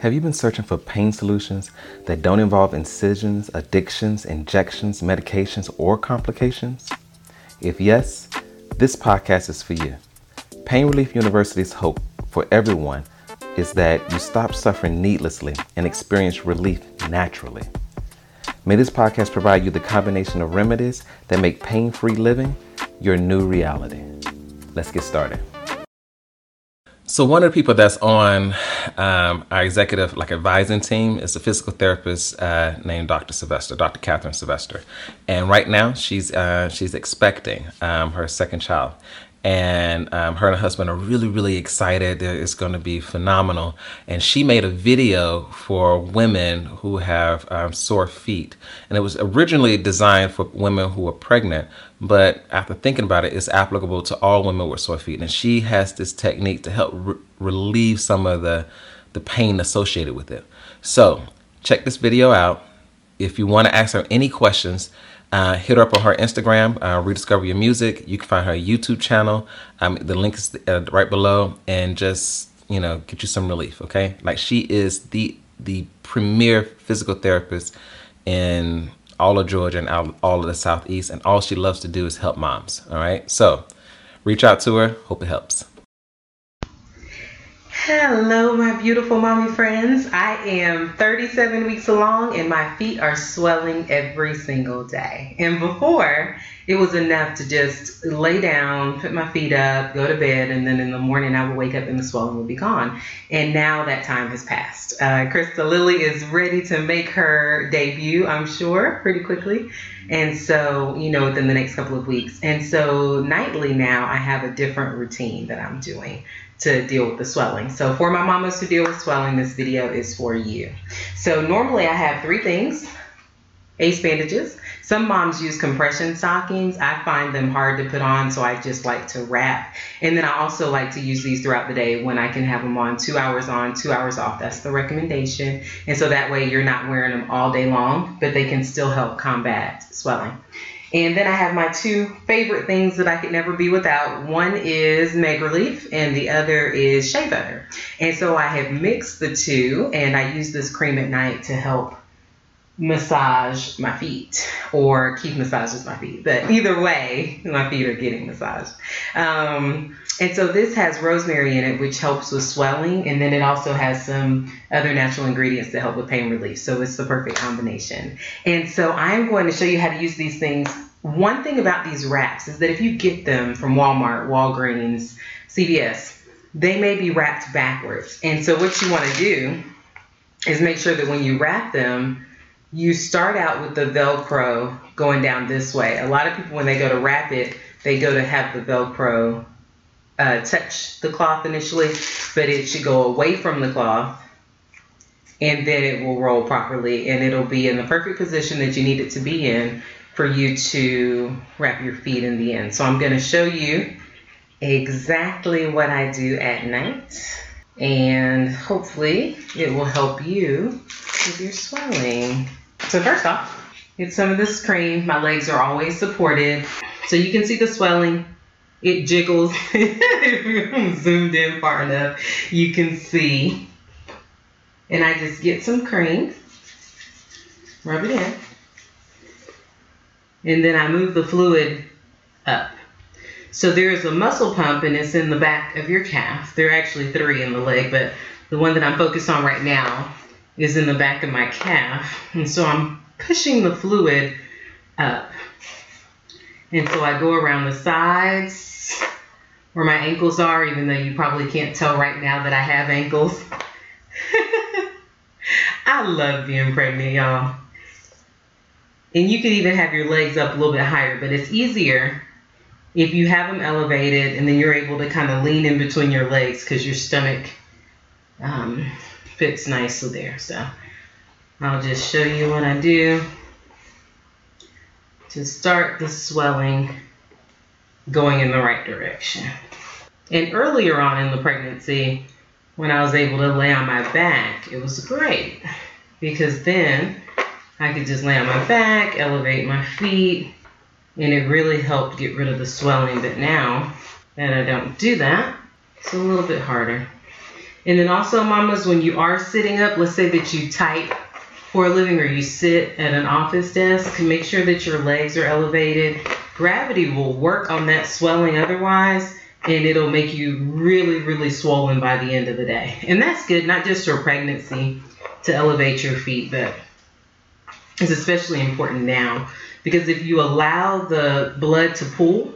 Have you been searching for pain solutions that don't involve incisions, addictions, injections, medications, or complications? If yes, this podcast is for you. Pain Relief University's hope for everyone is that you stop suffering needlessly and experience relief naturally. May this podcast provide you the combination of remedies that make pain free living your new reality. Let's get started. So one of the people that's on um, our executive like advising team is a physical therapist uh, named Dr. Sylvester, Dr. Catherine Sylvester, and right now she's uh, she's expecting um, her second child, and um, her and her husband are really really excited. It's going to be phenomenal. And she made a video for women who have um, sore feet. And it was originally designed for women who are pregnant but after thinking about it it's applicable to all women with sore feet. And she has this technique to help re- relieve some of the the pain associated with it. So check this video out. If you want to ask her any questions uh, hit her up on her Instagram, uh, Rediscover Your Music. You can find her YouTube channel. Um, the link is uh, right below, and just you know get you some relief. Okay, like she is the the premier physical therapist in all of Georgia and all of the Southeast, and all she loves to do is help moms. All right, so reach out to her. Hope it helps. Hello, my beautiful mommy friends. I am 37 weeks along and my feet are swelling every single day. And before, it was enough to just lay down, put my feet up, go to bed, and then in the morning I would wake up and the swelling would be gone. And now that time has passed. Uh, Krista Lily is ready to make her debut, I'm sure, pretty quickly. And so, you know, within the next couple of weeks. And so, nightly now, I have a different routine that I'm doing to deal with the swelling. So for my mamas who deal with swelling, this video is for you. So normally I have three things. Ace bandages. Some moms use compression stockings. I find them hard to put on, so I just like to wrap. And then I also like to use these throughout the day when I can have them on two hours on, two hours off. That's the recommendation. And so that way you're not wearing them all day long, but they can still help combat swelling. And then I have my two favorite things that I could never be without. One is Meg Relief and the other is Shea Butter. And so I have mixed the two and I use this cream at night to help massage my feet or keep massages my feet. But either way, my feet are getting massaged. Um, and so this has rosemary in it, which helps with swelling. And then it also has some other natural ingredients to help with pain relief. So it's the perfect combination. And so I'm going to show you how to use these things. One thing about these wraps is that if you get them from Walmart, Walgreens, CVS, they may be wrapped backwards. And so what you want to do is make sure that when you wrap them, you start out with the Velcro going down this way. A lot of people, when they go to wrap it, they go to have the Velcro uh, touch the cloth initially, but it should go away from the cloth and then it will roll properly and it'll be in the perfect position that you need it to be in for you to wrap your feet in the end. So I'm going to show you exactly what I do at night and hopefully it will help you with your swelling. So first off, get some of this cream. My legs are always supported. So you can see the swelling. It jiggles. if you're zoomed in far enough, you can see. And I just get some cream, rub it in, and then I move the fluid up. So there is a muscle pump and it's in the back of your calf. There are actually three in the leg, but the one that I'm focused on right now is in the back of my calf. And so I'm pushing the fluid up. And so I go around the sides where my ankles are, even though you probably can't tell right now that I have ankles. I love being pregnant, y'all. And you can even have your legs up a little bit higher, but it's easier if you have them elevated and then you're able to kind of lean in between your legs because your stomach um, fits nicely there. So I'll just show you what I do to start the swelling going in the right direction. And earlier on in the pregnancy, when I was able to lay on my back, it was great because then I could just lay on my back, elevate my feet, and it really helped get rid of the swelling. But now that I don't do that, it's a little bit harder. And then also, mamas, when you are sitting up, let's say that you type for a living or you sit at an office desk, make sure that your legs are elevated. Gravity will work on that swelling otherwise, and it'll make you really, really swollen by the end of the day. And that's good, not just for pregnancy to elevate your feet, but it's especially important now because if you allow the blood to pool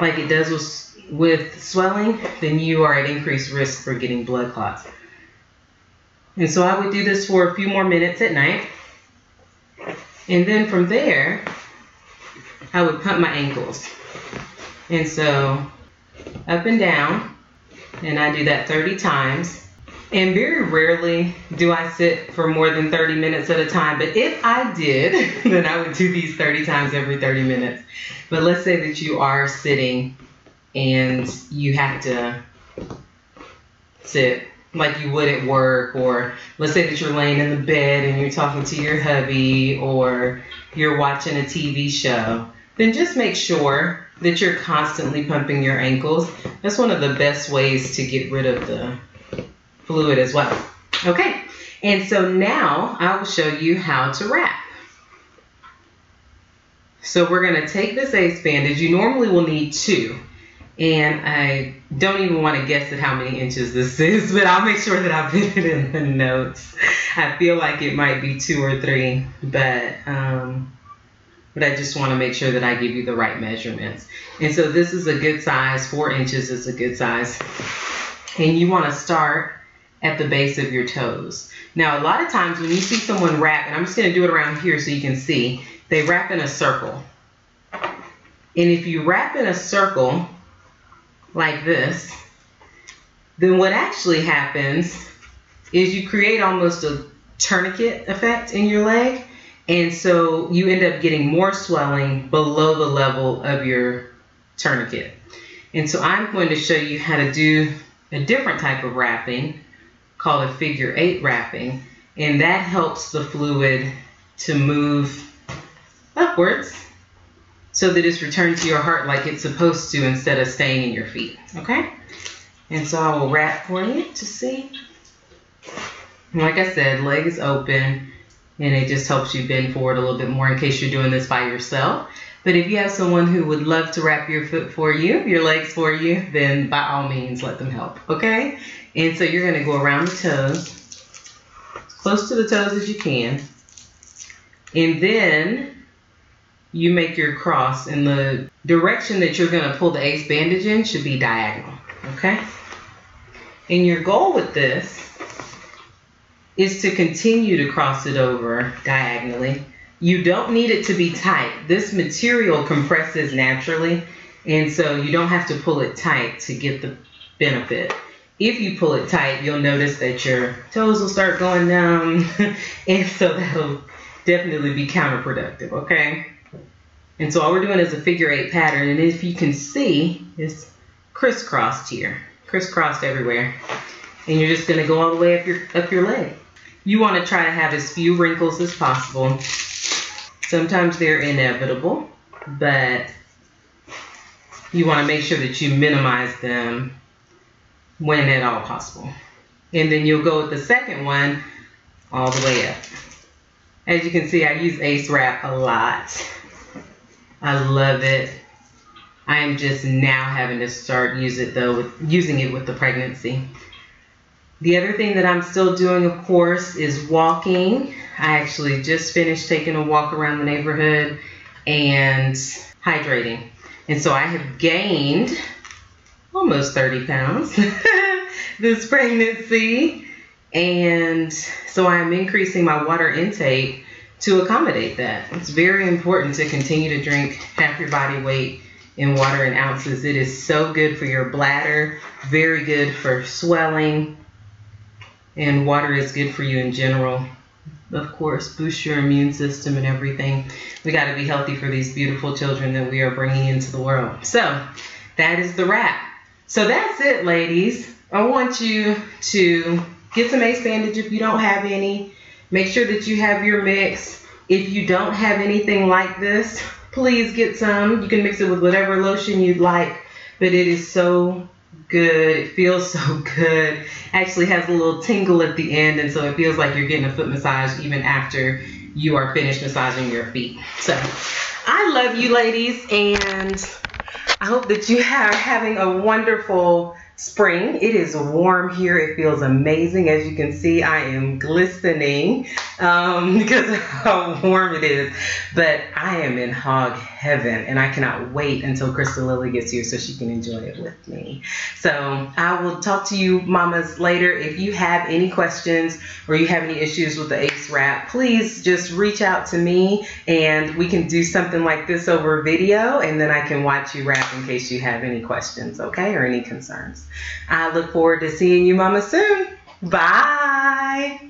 like it does with with swelling, then you are at increased risk for getting blood clots. And so I would do this for a few more minutes at night. And then from there, I would pump my ankles. And so up and down, and I do that 30 times. And very rarely do I sit for more than 30 minutes at a time. But if I did, then I would do these 30 times every 30 minutes. But let's say that you are sitting and you have to sit like you would at work, or let's say that you're laying in the bed and you're talking to your hubby, or you're watching a TV show, then just make sure that you're constantly pumping your ankles. That's one of the best ways to get rid of the fluid as well. Okay, and so now I will show you how to wrap. So we're going to take this ace bandage. You normally will need two. And I don't even want to guess at how many inches this is, but I'll make sure that I put it in the notes. I feel like it might be two or three, but um, but I just want to make sure that I give you the right measurements. And so this is a good size, four inches is a good size. And you want to start at the base of your toes. Now, a lot of times when you see someone wrap, and I'm just going to do it around here so you can see, they wrap in a circle. And if you wrap in a circle, like this, then what actually happens is you create almost a tourniquet effect in your leg. And so you end up getting more swelling below the level of your tourniquet. And so I'm going to show you how to do a different type of wrapping called a figure eight wrapping. And that helps the fluid to move upwards so that it's returned to your heart like it's supposed to instead of staying in your feet. Okay? And so I will wrap for you to see. Like I said, leg is open and it just helps you bend forward a little bit more in case you're doing this by yourself. But if you have someone who would love to wrap your foot for you, your legs for you, then by all means let them help. Okay? And so you're going to go around the toes, close to the toes as you can. And then you make your cross and the direction that you're going to pull the ace bandage in should be diagonal, okay? And your goal with this is to continue to cross it over diagonally. You don't need it to be tight. This material compresses naturally, and so you don't have to pull it tight to get the benefit. If you pull it tight, you'll notice that your toes will start going numb, and so that'll definitely be counterproductive, okay? And so all we're doing is a figure eight pattern. And if you can see, it's crisscrossed here, crisscrossed everywhere. And you're just gonna go all the way up your, up your leg. You wanna try to have as few wrinkles as possible. Sometimes they're inevitable, but you wanna make sure that you minimize them when at all possible. And then you'll go with the second one all the way up. As you can see, I use Ace Wrap a lot. I love it. I am just now having to start use it though, with, using it with the pregnancy. The other thing that I'm still doing, of course, is walking. I actually just finished taking a walk around the neighborhood and hydrating. And so I have gained almost 30 pounds this pregnancy. And so I'm increasing my water intake to accommodate that. It's very important to continue to drink half your body weight in water in ounces. It is so good for your bladder, very good for swelling, and water is good for you in general. Of course, boost your immune system and everything. We got to be healthy for these beautiful children that we are bringing into the world. So, that is the wrap. So, that's it, ladies. I want you to get some ace bandage if you don't have any Make sure that you have your mix. If you don't have anything like this, please get some. You can mix it with whatever lotion you'd like, but it is so good. It feels so good. Actually has a little tingle at the end, and so it feels like you're getting a foot massage even after you are finished massaging your feet. So I love you, ladies, and I hope that you are having a wonderful spring. It is warm here. It feels amazing. As you can see, I am glistening um, because of how warm it is. But I am in hog heaven and I cannot wait until Crystal Lily gets here so she can enjoy it with me. So I will talk to you mamas later. If you have any questions or you have any issues with the ACE wrap, please just reach out to me and we can do something like this over video and then I can watch you wrap in case you have any questions, okay, or any concerns. I look forward to seeing you mama soon. Bye.